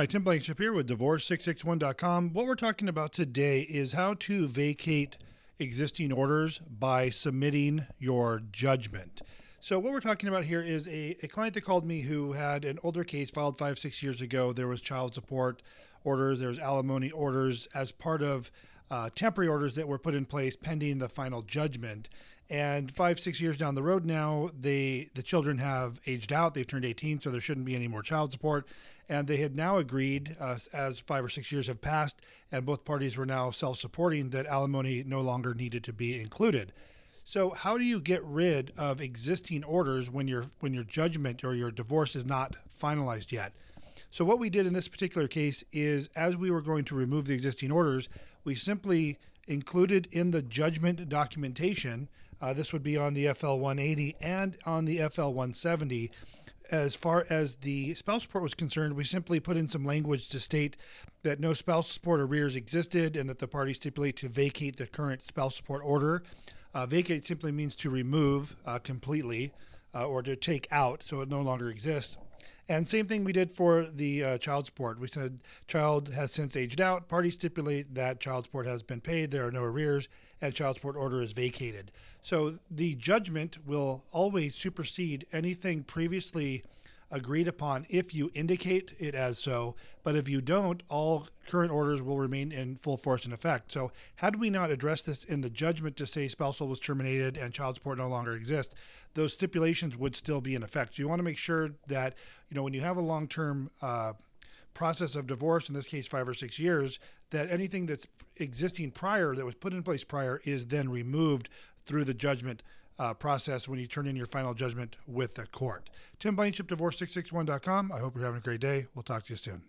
Hi, Tim Blankenship here with Divorce661.com. What we're talking about today is how to vacate existing orders by submitting your judgment. So, what we're talking about here is a, a client that called me who had an older case filed five, six years ago. There was child support orders, there was alimony orders as part of uh, temporary orders that were put in place pending the final judgment. And five, six years down the road now, they the children have aged out. They've turned 18, so there shouldn't be any more child support. And they had now agreed, uh, as five or six years have passed, and both parties were now self-supporting that alimony no longer needed to be included. So, how do you get rid of existing orders when your when your judgment or your divorce is not finalized yet? So, what we did in this particular case is, as we were going to remove the existing orders, we simply included in the judgment documentation. Uh, this would be on the FL 180 and on the FL 170. As far as the spouse support was concerned, we simply put in some language to state that no spouse support arrears existed and that the parties stipulate to vacate the current spouse support order. Uh, vacate simply means to remove uh, completely uh, or to take out so it no longer exists. And same thing we did for the uh, child support. We said child has since aged out. Parties stipulate that child support has been paid. There are no arrears, and child support order is vacated. So the judgment will always supersede anything previously agreed upon if you indicate it as so. But if you don't, all current orders will remain in full force and effect. So, had we not addressed this in the judgment to say spousal was terminated and child support no longer exists, those stipulations would still be in effect. So, you want to make sure that, you know, when you have a long term uh, process of divorce, in this case, five or six years, that anything that's existing prior, that was put in place prior, is then removed through the judgment uh, process when you turn in your final judgment with the court. Tim Blankenship, Divorce661.com. I hope you're having a great day. We'll talk to you soon.